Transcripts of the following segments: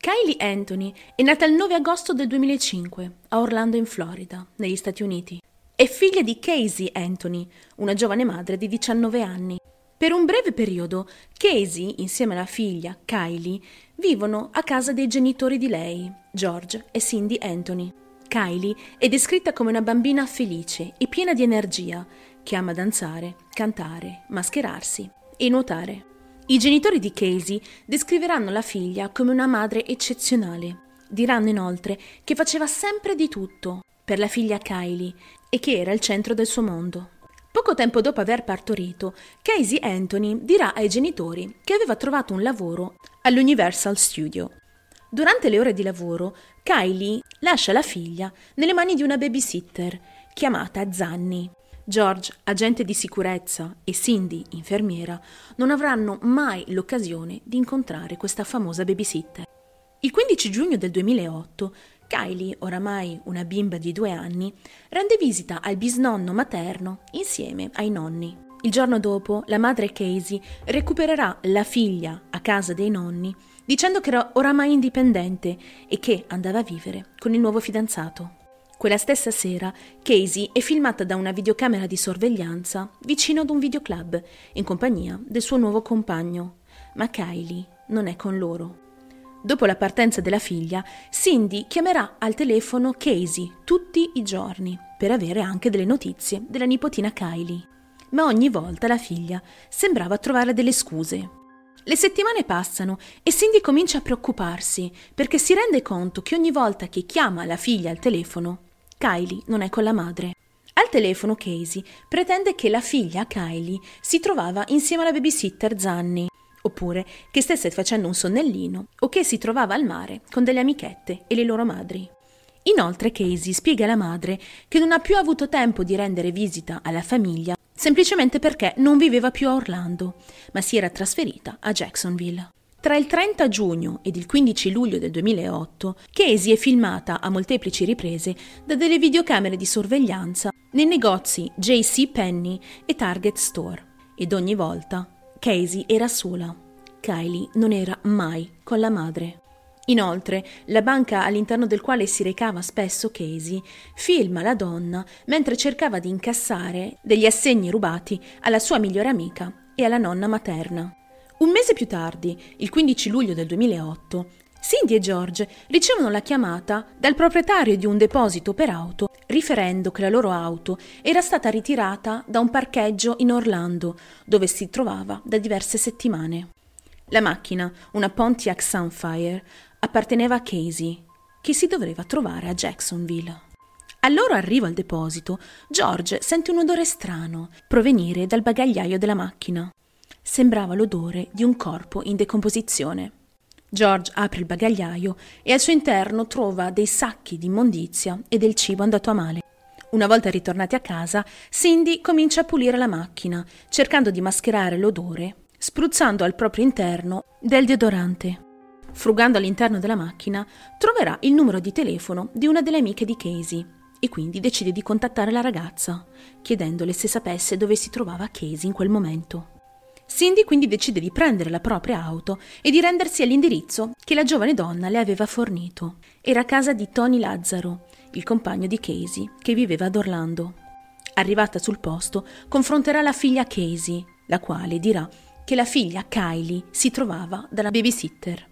Kylie Anthony è nata il 9 agosto del 2005 a Orlando in Florida, negli Stati Uniti. È figlia di Casey Anthony, una giovane madre di 19 anni. Per un breve periodo, Casey, insieme alla figlia, Kylie, vivono a casa dei genitori di lei, George e Cindy Anthony. Kylie è descritta come una bambina felice e piena di energia, che ama danzare, cantare, mascherarsi e nuotare. I genitori di Casey descriveranno la figlia come una madre eccezionale. Diranno inoltre che faceva sempre di tutto per la figlia Kylie e che era il centro del suo mondo. Poco tempo dopo aver partorito, Casey Anthony dirà ai genitori che aveva trovato un lavoro all'Universal Studio. Durante le ore di lavoro, Kylie lascia la figlia nelle mani di una babysitter chiamata Zanni. George, agente di sicurezza, e Cindy, infermiera, non avranno mai l'occasione di incontrare questa famosa babysitter. Il 15 giugno del 2008, Kylie, oramai una bimba di due anni, rende visita al bisnonno materno insieme ai nonni. Il giorno dopo, la madre Casey recupererà la figlia a casa dei nonni, dicendo che era oramai indipendente e che andava a vivere con il nuovo fidanzato. Quella stessa sera, Casey è filmata da una videocamera di sorveglianza vicino ad un videoclub, in compagnia del suo nuovo compagno. Ma Kylie non è con loro. Dopo la partenza della figlia, Cindy chiamerà al telefono Casey tutti i giorni per avere anche delle notizie della nipotina Kylie. Ma ogni volta la figlia sembrava trovare delle scuse. Le settimane passano e Cindy comincia a preoccuparsi perché si rende conto che ogni volta che chiama la figlia al telefono Kylie non è con la madre. Al telefono Casey pretende che la figlia Kylie si trovava insieme alla babysitter Zanni, oppure che stesse facendo un sonnellino o che si trovava al mare con delle amichette e le loro madri. Inoltre Casey spiega alla madre che non ha più avuto tempo di rendere visita alla famiglia semplicemente perché non viveva più a Orlando, ma si era trasferita a Jacksonville. Tra il 30 giugno ed il 15 luglio del 2008, Casey è filmata a molteplici riprese da delle videocamere di sorveglianza nei negozi JC Penney e Target Store. Ed ogni volta Casey era sola. Kylie non era mai con la madre. Inoltre, la banca all'interno del quale si recava spesso Casey filma la donna mentre cercava di incassare degli assegni rubati alla sua migliore amica e alla nonna materna. Un mese più tardi, il 15 luglio del 2008, Cindy e George ricevono la chiamata dal proprietario di un deposito per auto riferendo che la loro auto era stata ritirata da un parcheggio in Orlando, dove si trovava da diverse settimane. La macchina, una Pontiac Sunfire, apparteneva a Casey, che si doveva trovare a Jacksonville. Al loro arrivo al deposito, George sente un odore strano provenire dal bagagliaio della macchina sembrava l'odore di un corpo in decomposizione. George apre il bagagliaio e al suo interno trova dei sacchi di immondizia e del cibo andato a male. Una volta ritornati a casa, Cindy comincia a pulire la macchina, cercando di mascherare l'odore, spruzzando al proprio interno del deodorante. Frugando all'interno della macchina, troverà il numero di telefono di una delle amiche di Casey e quindi decide di contattare la ragazza, chiedendole se sapesse dove si trovava Casey in quel momento. Cindy quindi decide di prendere la propria auto e di rendersi all'indirizzo che la giovane donna le aveva fornito. Era a casa di Tony Lazzaro, il compagno di Casey, che viveva ad Orlando. Arrivata sul posto, confronterà la figlia Casey, la quale dirà che la figlia Kylie si trovava dalla babysitter.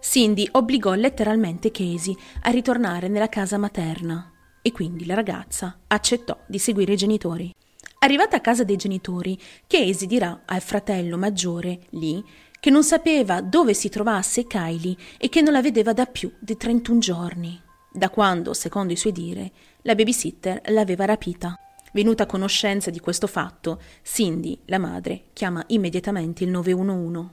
Cindy obbligò letteralmente Casey a ritornare nella casa materna e quindi la ragazza accettò di seguire i genitori. Arrivata a casa dei genitori, Casey dirà al fratello maggiore, Lee, che non sapeva dove si trovasse Kylie e che non la vedeva da più di 31 giorni, da quando, secondo i suoi dire, la babysitter l'aveva rapita. Venuta a conoscenza di questo fatto, Cindy, la madre, chiama immediatamente il 911.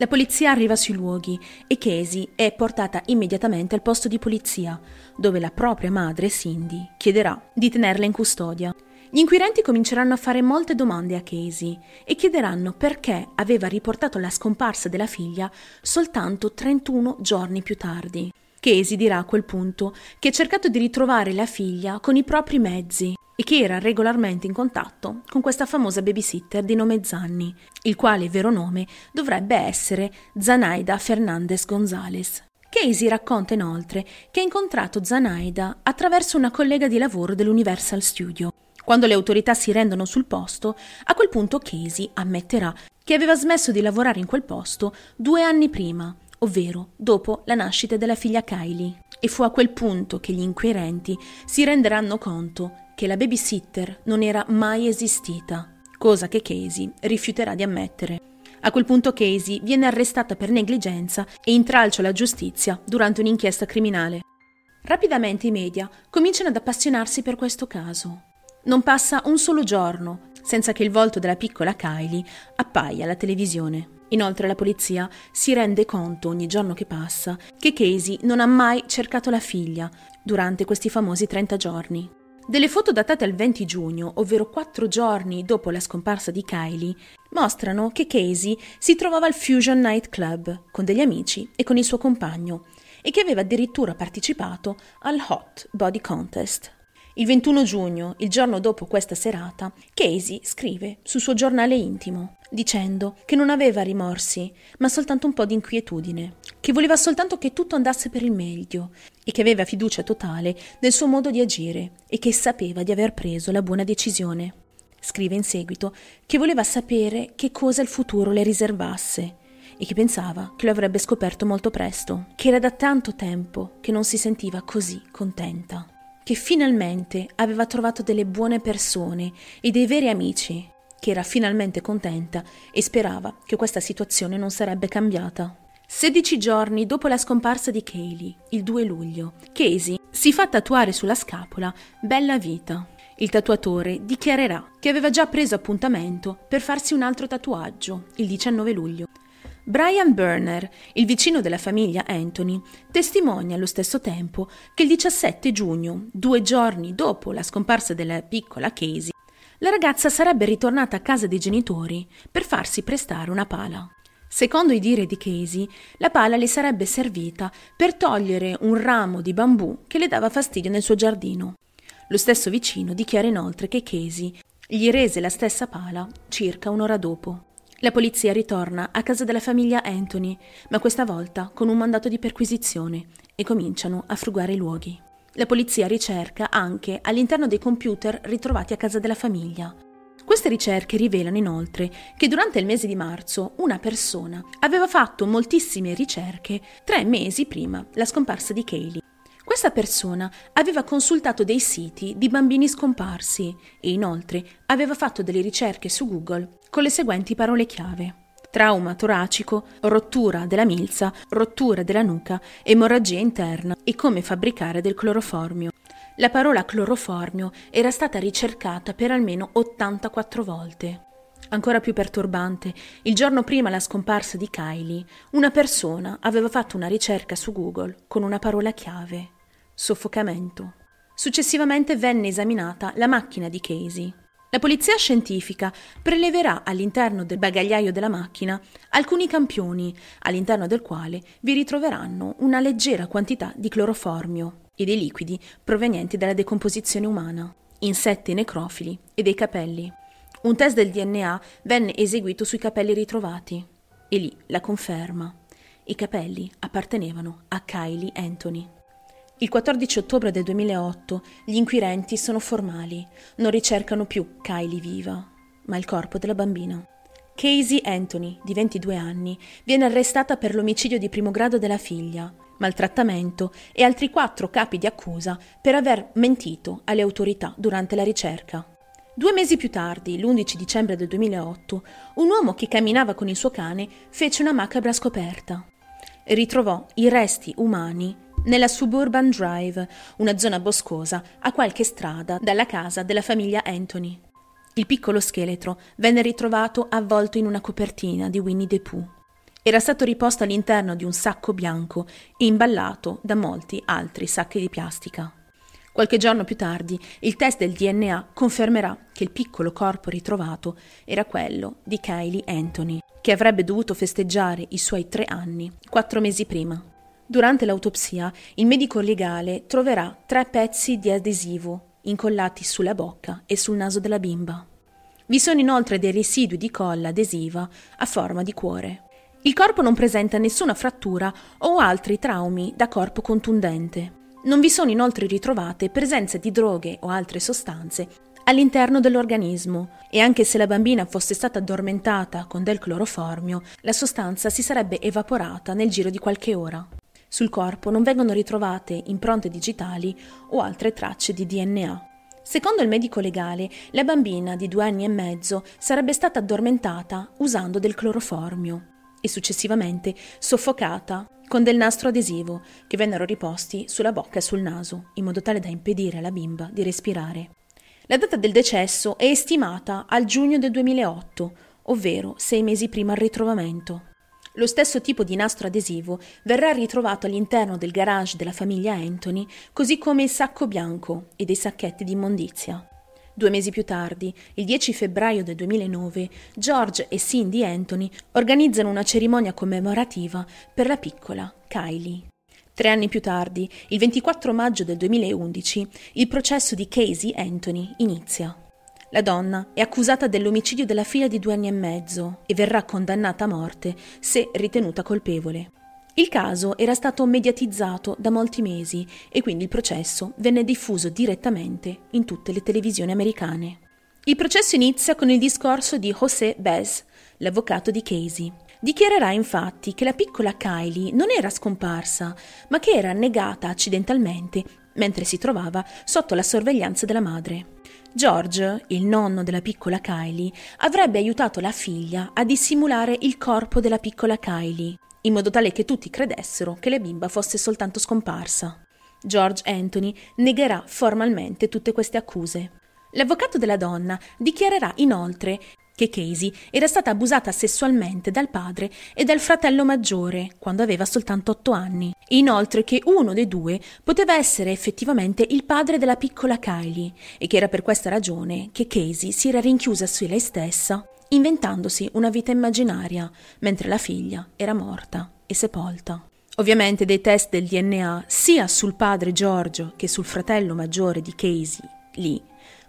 La polizia arriva sui luoghi e Casey è portata immediatamente al posto di polizia, dove la propria madre, Cindy, chiederà di tenerla in custodia. Gli inquirenti cominceranno a fare molte domande a Casey e chiederanno perché aveva riportato la scomparsa della figlia soltanto 31 giorni più tardi. Casey dirà a quel punto che ha cercato di ritrovare la figlia con i propri mezzi e che era regolarmente in contatto con questa famosa babysitter di nome Zanni, il quale vero nome dovrebbe essere Zanaida Fernandez Gonzalez. Casey racconta inoltre che ha incontrato Zanaida attraverso una collega di lavoro dell'Universal Studio. Quando le autorità si rendono sul posto, a quel punto Casey ammetterà che aveva smesso di lavorare in quel posto due anni prima, ovvero dopo la nascita della figlia Kylie. E fu a quel punto che gli inquirenti si renderanno conto che la babysitter non era mai esistita, cosa che Casey rifiuterà di ammettere. A quel punto Casey viene arrestata per negligenza e intralcia la giustizia durante un'inchiesta criminale. Rapidamente i media cominciano ad appassionarsi per questo caso. Non passa un solo giorno senza che il volto della piccola Kylie appaia alla televisione. Inoltre la polizia si rende conto ogni giorno che passa che Casey non ha mai cercato la figlia durante questi famosi 30 giorni. Delle foto datate al 20 giugno, ovvero quattro giorni dopo la scomparsa di Kylie, mostrano che Casey si trovava al Fusion Night Club con degli amici e con il suo compagno e che aveva addirittura partecipato al Hot Body Contest. Il 21 giugno, il giorno dopo questa serata, Casey scrive sul suo giornale intimo dicendo che non aveva rimorsi, ma soltanto un po' di inquietudine, che voleva soltanto che tutto andasse per il meglio e che aveva fiducia totale nel suo modo di agire e che sapeva di aver preso la buona decisione. Scrive in seguito che voleva sapere che cosa il futuro le riservasse e che pensava che lo avrebbe scoperto molto presto, che era da tanto tempo che non si sentiva così contenta, che finalmente aveva trovato delle buone persone e dei veri amici che era finalmente contenta e sperava che questa situazione non sarebbe cambiata. 16 giorni dopo la scomparsa di Kaylee, il 2 luglio, Casey si fa tatuare sulla scapola Bella Vita. Il tatuatore dichiarerà che aveva già preso appuntamento per farsi un altro tatuaggio il 19 luglio. Brian Burner, il vicino della famiglia Anthony, testimonia allo stesso tempo che il 17 giugno, due giorni dopo la scomparsa della piccola Casey, la ragazza sarebbe ritornata a casa dei genitori per farsi prestare una pala. Secondo i dire di Casey, la pala le sarebbe servita per togliere un ramo di bambù che le dava fastidio nel suo giardino. Lo stesso vicino dichiara inoltre che Casey gli rese la stessa pala circa un'ora dopo. La polizia ritorna a casa della famiglia Anthony, ma questa volta con un mandato di perquisizione e cominciano a frugare i luoghi. La polizia ricerca anche all'interno dei computer ritrovati a casa della famiglia. Queste ricerche rivelano inoltre che durante il mese di marzo una persona aveva fatto moltissime ricerche tre mesi prima la scomparsa di Kaylee. Questa persona aveva consultato dei siti di bambini scomparsi e inoltre aveva fatto delle ricerche su Google con le seguenti parole chiave trauma toracico, rottura della milza, rottura della nuca, emorragia interna e come fabbricare del cloroformio. La parola cloroformio era stata ricercata per almeno 84 volte. Ancora più perturbante, il giorno prima la scomparsa di Kylie, una persona aveva fatto una ricerca su Google con una parola chiave: soffocamento. Successivamente venne esaminata la macchina di Casey. La polizia scientifica preleverà all'interno del bagagliaio della macchina alcuni campioni, all'interno del quale vi ritroveranno una leggera quantità di cloroformio e dei liquidi provenienti dalla decomposizione umana, insetti necrofili e dei capelli. Un test del DNA venne eseguito sui capelli ritrovati e lì la conferma. I capelli appartenevano a Kylie Anthony. Il 14 ottobre del 2008 gli inquirenti sono formali, non ricercano più Kylie viva, ma il corpo della bambina. Casey Anthony, di 22 anni, viene arrestata per l'omicidio di primo grado della figlia, maltrattamento e altri quattro capi di accusa per aver mentito alle autorità durante la ricerca. Due mesi più tardi, l'11 dicembre del 2008, un uomo che camminava con il suo cane fece una macabra scoperta. Ritrovò i resti umani nella Suburban Drive, una zona boscosa a qualche strada dalla casa della famiglia Anthony. Il piccolo scheletro venne ritrovato avvolto in una copertina di Winnie the Pooh. Era stato riposto all'interno di un sacco bianco e imballato da molti altri sacchi di plastica. Qualche giorno più tardi il test del DNA confermerà che il piccolo corpo ritrovato era quello di Kylie Anthony, che avrebbe dovuto festeggiare i suoi tre anni quattro mesi prima. Durante l'autopsia, il medico legale troverà tre pezzi di adesivo incollati sulla bocca e sul naso della bimba. Vi sono inoltre dei residui di colla adesiva a forma di cuore. Il corpo non presenta nessuna frattura o altri traumi da corpo contundente. Non vi sono inoltre ritrovate presenze di droghe o altre sostanze all'interno dell'organismo e anche se la bambina fosse stata addormentata con del cloroformio, la sostanza si sarebbe evaporata nel giro di qualche ora. Sul corpo non vengono ritrovate impronte digitali o altre tracce di DNA. Secondo il medico legale, la bambina di due anni e mezzo sarebbe stata addormentata usando del cloroformio e successivamente soffocata con del nastro adesivo che vennero riposti sulla bocca e sul naso, in modo tale da impedire alla bimba di respirare. La data del decesso è estimata al giugno del 2008, ovvero sei mesi prima del ritrovamento. Lo stesso tipo di nastro adesivo verrà ritrovato all'interno del garage della famiglia Anthony, così come il sacco bianco e dei sacchetti di immondizia. Due mesi più tardi, il 10 febbraio del 2009, George e Cindy Anthony organizzano una cerimonia commemorativa per la piccola Kylie. Tre anni più tardi, il 24 maggio del 2011, il processo di Casey Anthony inizia. La donna è accusata dell'omicidio della figlia di due anni e mezzo e verrà condannata a morte se ritenuta colpevole. Il caso era stato mediatizzato da molti mesi e quindi il processo venne diffuso direttamente in tutte le televisioni americane. Il processo inizia con il discorso di José Bez, l'avvocato di Casey. Dichiarerà infatti che la piccola Kylie non era scomparsa, ma che era annegata accidentalmente mentre si trovava sotto la sorveglianza della madre. George, il nonno della piccola Kylie, avrebbe aiutato la figlia a dissimulare il corpo della piccola Kylie, in modo tale che tutti credessero che la bimba fosse soltanto scomparsa. George Anthony negherà formalmente tutte queste accuse. L'avvocato della donna dichiarerà inoltre che Casey era stata abusata sessualmente dal padre e dal fratello maggiore quando aveva soltanto otto anni, e inoltre che uno dei due poteva essere effettivamente il padre della piccola Kylie e che era per questa ragione che Casey si era rinchiusa su lei stessa, inventandosi una vita immaginaria, mentre la figlia era morta e sepolta. Ovviamente dei test del DNA sia sul padre Giorgio che sul fratello maggiore di Casey, Lee,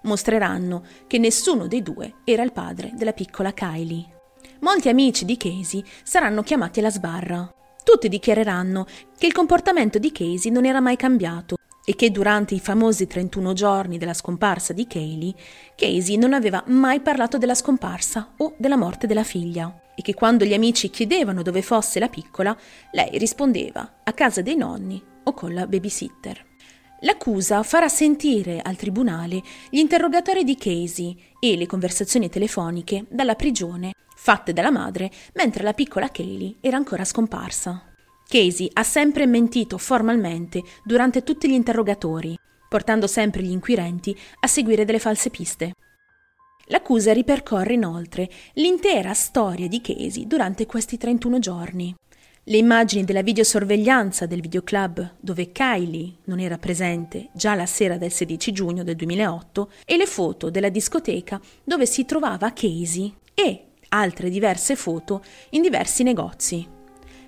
mostreranno che nessuno dei due era il padre della piccola Kylie. Molti amici di Casey saranno chiamati alla sbarra. Tutti dichiareranno che il comportamento di Casey non era mai cambiato e che durante i famosi 31 giorni della scomparsa di Kaylee, Casey non aveva mai parlato della scomparsa o della morte della figlia e che quando gli amici chiedevano dove fosse la piccola, lei rispondeva a casa dei nonni o con la babysitter. L'accusa farà sentire al tribunale gli interrogatori di Casey e le conversazioni telefoniche dalla prigione fatte dalla madre mentre la piccola Kaylee era ancora scomparsa. Casey ha sempre mentito formalmente durante tutti gli interrogatori, portando sempre gli inquirenti a seguire delle false piste. L'accusa ripercorre inoltre l'intera storia di Casey durante questi 31 giorni. Le immagini della videosorveglianza del videoclub dove Kylie non era presente già la sera del 16 giugno del 2008 e le foto della discoteca dove si trovava Casey e altre diverse foto in diversi negozi.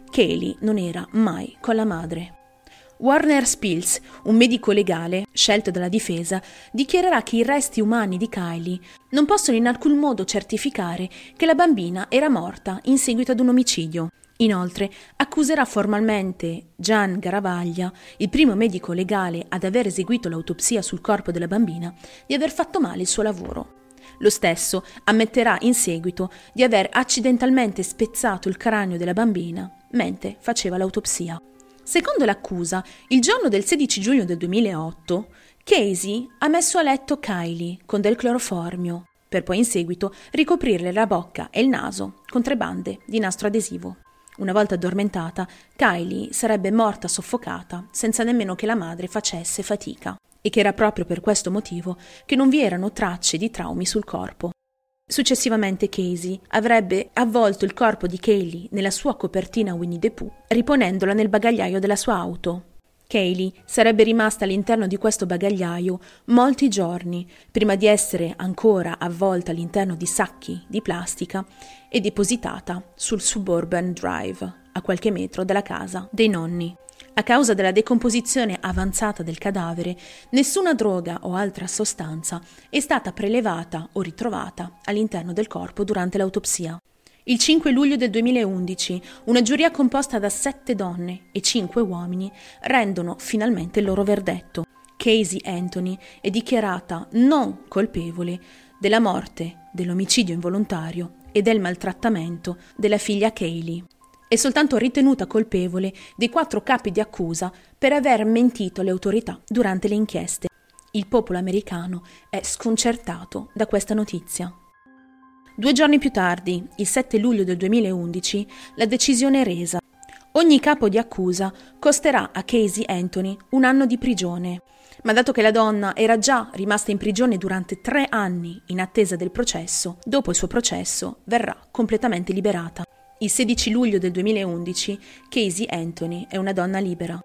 Kaylee non era mai con la madre. Warner Spills, un medico legale scelto dalla difesa, dichiarerà che i resti umani di Kylie non possono in alcun modo certificare che la bambina era morta in seguito ad un omicidio Inoltre accuserà formalmente Gian Garavaglia, il primo medico legale ad aver eseguito l'autopsia sul corpo della bambina, di aver fatto male il suo lavoro. Lo stesso ammetterà in seguito di aver accidentalmente spezzato il cranio della bambina mentre faceva l'autopsia. Secondo l'accusa, il giorno del 16 giugno del 2008, Casey ha messo a letto Kylie con del cloroformio, per poi in seguito ricoprirle la bocca e il naso con tre bande di nastro adesivo. Una volta addormentata, Kylie sarebbe morta soffocata senza nemmeno che la madre facesse fatica, e che era proprio per questo motivo che non vi erano tracce di traumi sul corpo. Successivamente Casey avrebbe avvolto il corpo di Kaylee nella sua copertina Winnie the Pooh, riponendola nel bagagliaio della sua auto. Kaylee sarebbe rimasta all'interno di questo bagagliaio molti giorni prima di essere ancora avvolta all'interno di sacchi di plastica e depositata sul Suburban Drive, a qualche metro dalla casa dei nonni. A causa della decomposizione avanzata del cadavere, nessuna droga o altra sostanza è stata prelevata o ritrovata all'interno del corpo durante l'autopsia. Il 5 luglio del 2011 una giuria composta da sette donne e cinque uomini rendono finalmente il loro verdetto. Casey Anthony è dichiarata non colpevole della morte, dell'omicidio involontario e del maltrattamento della figlia Kaylee è soltanto ritenuta colpevole dei quattro capi di accusa per aver mentito alle autorità durante le inchieste. Il popolo americano è sconcertato da questa notizia. Due giorni più tardi, il 7 luglio del 2011, la decisione è resa. Ogni capo di accusa costerà a Casey Anthony un anno di prigione. Ma dato che la donna era già rimasta in prigione durante tre anni in attesa del processo, dopo il suo processo verrà completamente liberata. Il 16 luglio del 2011 Casey Anthony è una donna libera.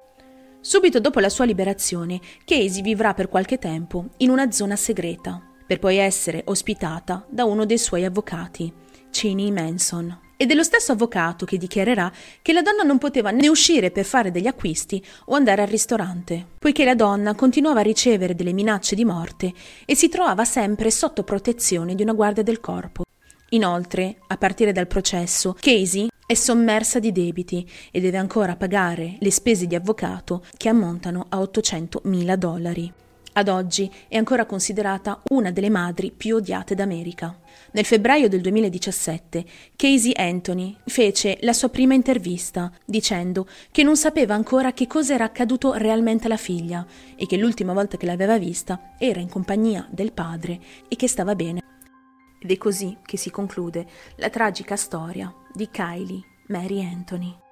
Subito dopo la sua liberazione, Casey vivrà per qualche tempo in una zona segreta, per poi essere ospitata da uno dei suoi avvocati, Cheney Manson. Ed è lo stesso avvocato che dichiarerà che la donna non poteva né uscire per fare degli acquisti o andare al ristorante, poiché la donna continuava a ricevere delle minacce di morte e si trovava sempre sotto protezione di una guardia del corpo. Inoltre, a partire dal processo, Casey è sommersa di debiti e deve ancora pagare le spese di avvocato che ammontano a 800 mila dollari. Ad oggi è ancora considerata una delle madri più odiate d'America. Nel febbraio del 2017 Casey Anthony fece la sua prima intervista dicendo che non sapeva ancora che cosa era accaduto realmente alla figlia e che l'ultima volta che l'aveva vista era in compagnia del padre e che stava bene. Ed è così che si conclude la tragica storia di Kylie Mary Anthony.